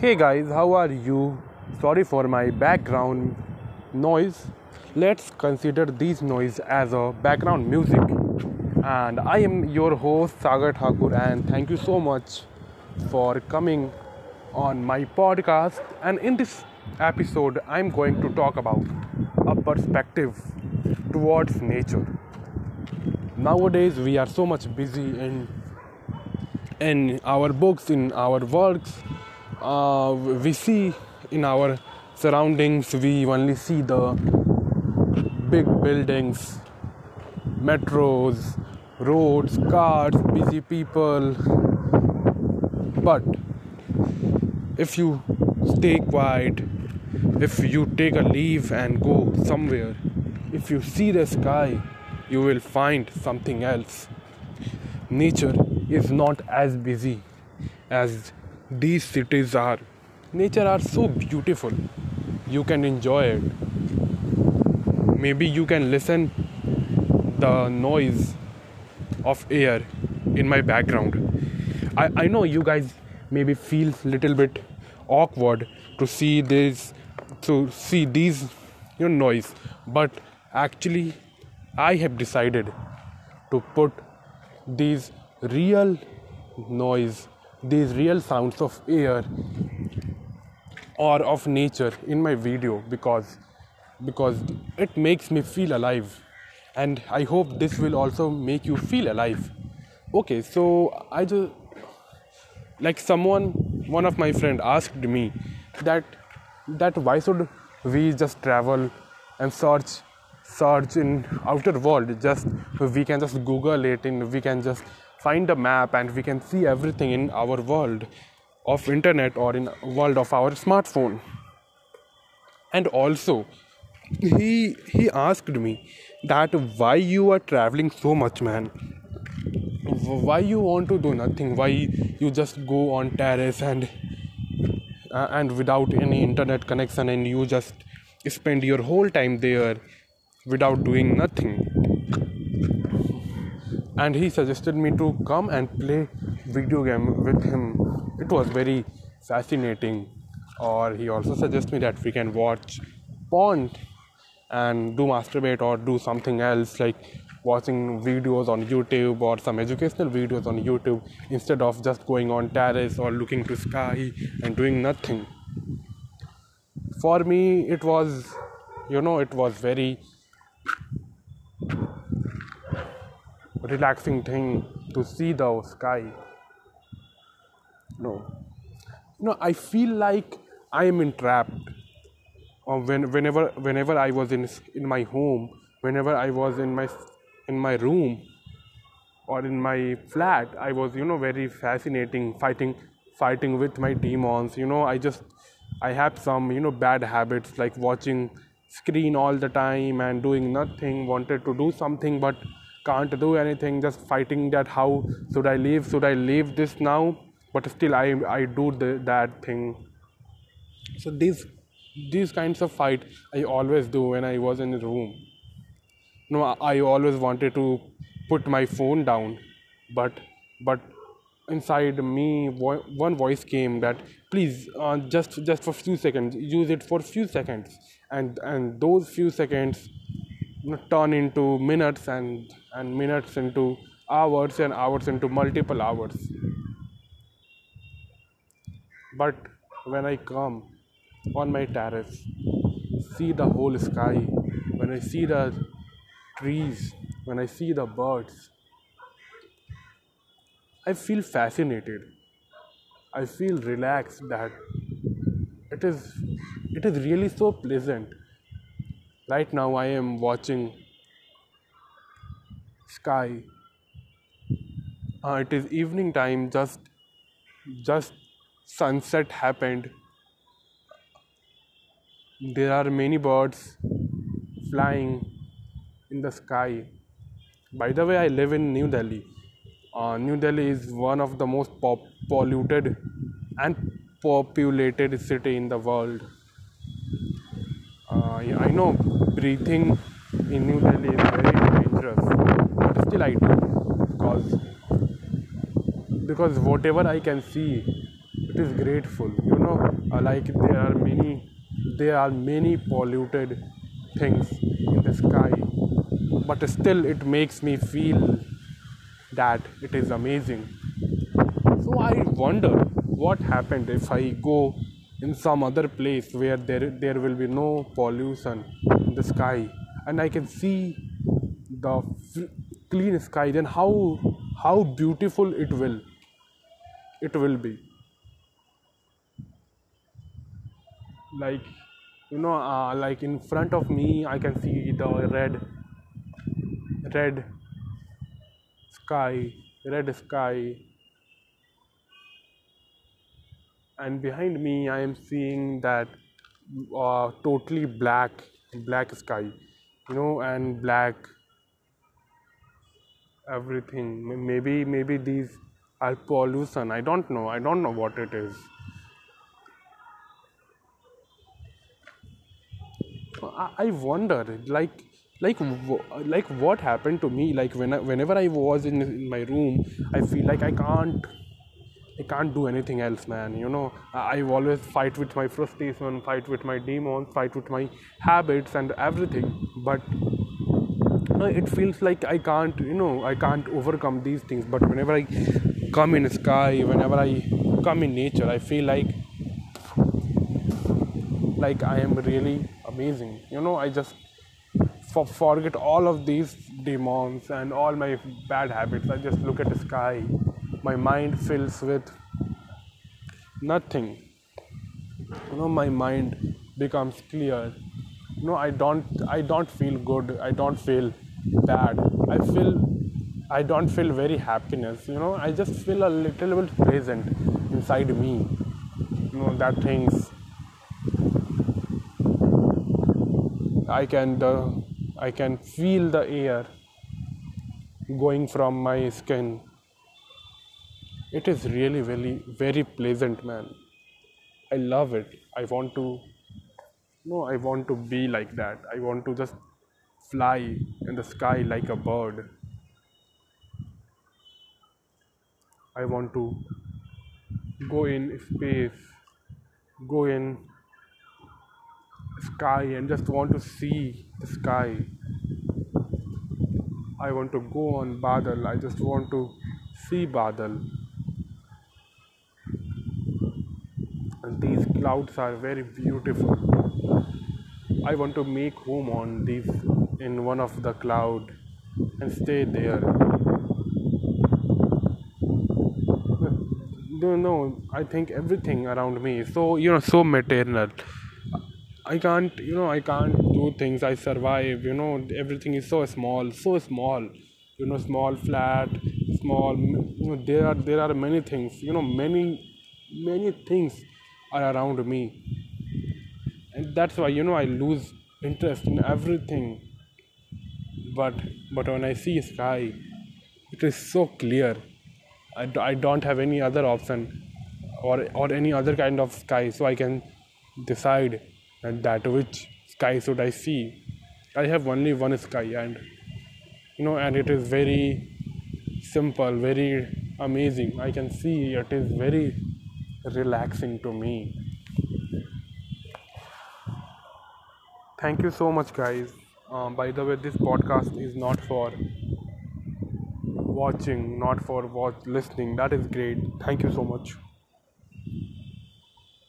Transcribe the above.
Hey guys, how are you? Sorry for my background noise. Let's consider these noise as a background music. And I am your host Sagar Thakur and thank you so much for coming on my podcast. And in this episode, I'm going to talk about a perspective towards nature. Nowadays, we are so much busy in in our books, in our works, uh, we see in our surroundings, we only see the big buildings, metros, roads, cars, busy people. But if you stay quiet, if you take a leave and go somewhere, if you see the sky, you will find something else. Nature is not as busy as these cities are. Nature are so beautiful. You can enjoy it. Maybe you can listen the noise of air in my background. I, I know you guys maybe feel little bit awkward to see this to see these you know, noise but actually I have decided to put these real noise, these real sounds of air or of nature in my video because because it makes me feel alive and I hope this will also make you feel alive. Okay, so I just like someone one of my friend asked me that that why should we just travel and search search in outer world just we can just google it and we can just find a map and we can see everything in our world of internet or in world of our smartphone. And also he he asked me that why you are traveling so much man? Why you want to do nothing? Why you just go on terrace and uh, and without any internet connection and you just spend your whole time there without doing nothing and he suggested me to come and play video game with him. It was very fascinating. Or he also suggested me that we can watch porn and do masturbate or do something else like watching videos on youtube or some educational videos on youtube instead of just going on terrace or looking to sky and doing nothing. For me it was you know it was very relaxing thing to see the sky. No, no, I feel like I am entrapped. Or when, whenever, whenever I was in in my home, whenever I was in my in my room or in my flat, I was you know very fascinating fighting fighting with my demons. You know, I just I have some you know bad habits like watching screen all the time and doing nothing. Wanted to do something, but can't do anything just fighting that how should i leave should i leave this now? But still i i do the, that thing. So these these kinds of fight i always do when i was in the room. No i always wanted to put my phone down but but inside me one voice came that please uh, just just for few seconds use it for few seconds. And and those few seconds turn into minutes and, and minutes into hours and hours into multiple hours. But when I come on my terrace, see the whole sky, when I see the trees, when I see the birds, I feel fascinated. I feel relaxed that it is it is really so pleasant right now i am watching sky. Uh, it is evening time just just sunset happened. There are many birds flying in the sky. By the way i live in new delhi. Uh, new delhi is one of the most pop- polluted and populated city in the world. Uh, i know breathing in New Delhi is very dangerous, but still I do because because whatever I can see, it is grateful. You know uh, like there are many there are many polluted things in the sky but still it makes me feel that it is amazing. So i wonder what happened if i go in some other place where there there will be no pollution the sky and i can see the clean sky then how how beautiful it will it will be. Like you know uh, like in front of me i can see the red red sky red sky. And behind me i am seeing that uh, totally black black sky you know and black everything. Maybe maybe these are pollution. I don't know. I don't know what it is. I wonder, like, like, like, what happened to me? Like, when I, whenever I was in, in my room, I feel like I can't, I can't do anything else, man. You know, I always fight with my frustration, fight with my demons, fight with my habits and everything. But it feels like I can't, you know, I can't overcome these things. But whenever I come in sky, whenever I come in nature, I feel like, like I am really amazing you know i just for, forget all of these demons and all my bad habits i just look at the sky my mind fills with nothing. You know my mind becomes clear. You know i don't i don't feel good. I don't feel bad. I feel i don't feel very happiness. You know i just feel a little bit present inside me. You know that things I can the I can feel the air going from my skin. It is really very very pleasant, man. I love it. I want to no, I want to be like that. I want to just fly in the sky like a bird. I want to go in space, go in sky and just want to see the sky. I want to go on Badal. I just want to see Badal. And these clouds are very beautiful. I want to make home on these in one of the cloud and stay there. No, no, I think everything around me is so you know so maternal. I can't, you know, I can't do things. I survive, you know, everything is so small, so small, you know, small, flat, small. You know, there are there are many things, you know, many many things are around me, and that's why you know I lose interest in everything. But but when I see sky, it is so clear. I, I don't have any other option or or any other kind of sky, so I can decide and that which sky should I see? I have only one sky, and you know, and it is very simple, very amazing. I can see it is very relaxing to me. Thank you so much, guys. Um, by the way, this podcast is not for watching, not for watch listening. That is great. Thank you so much.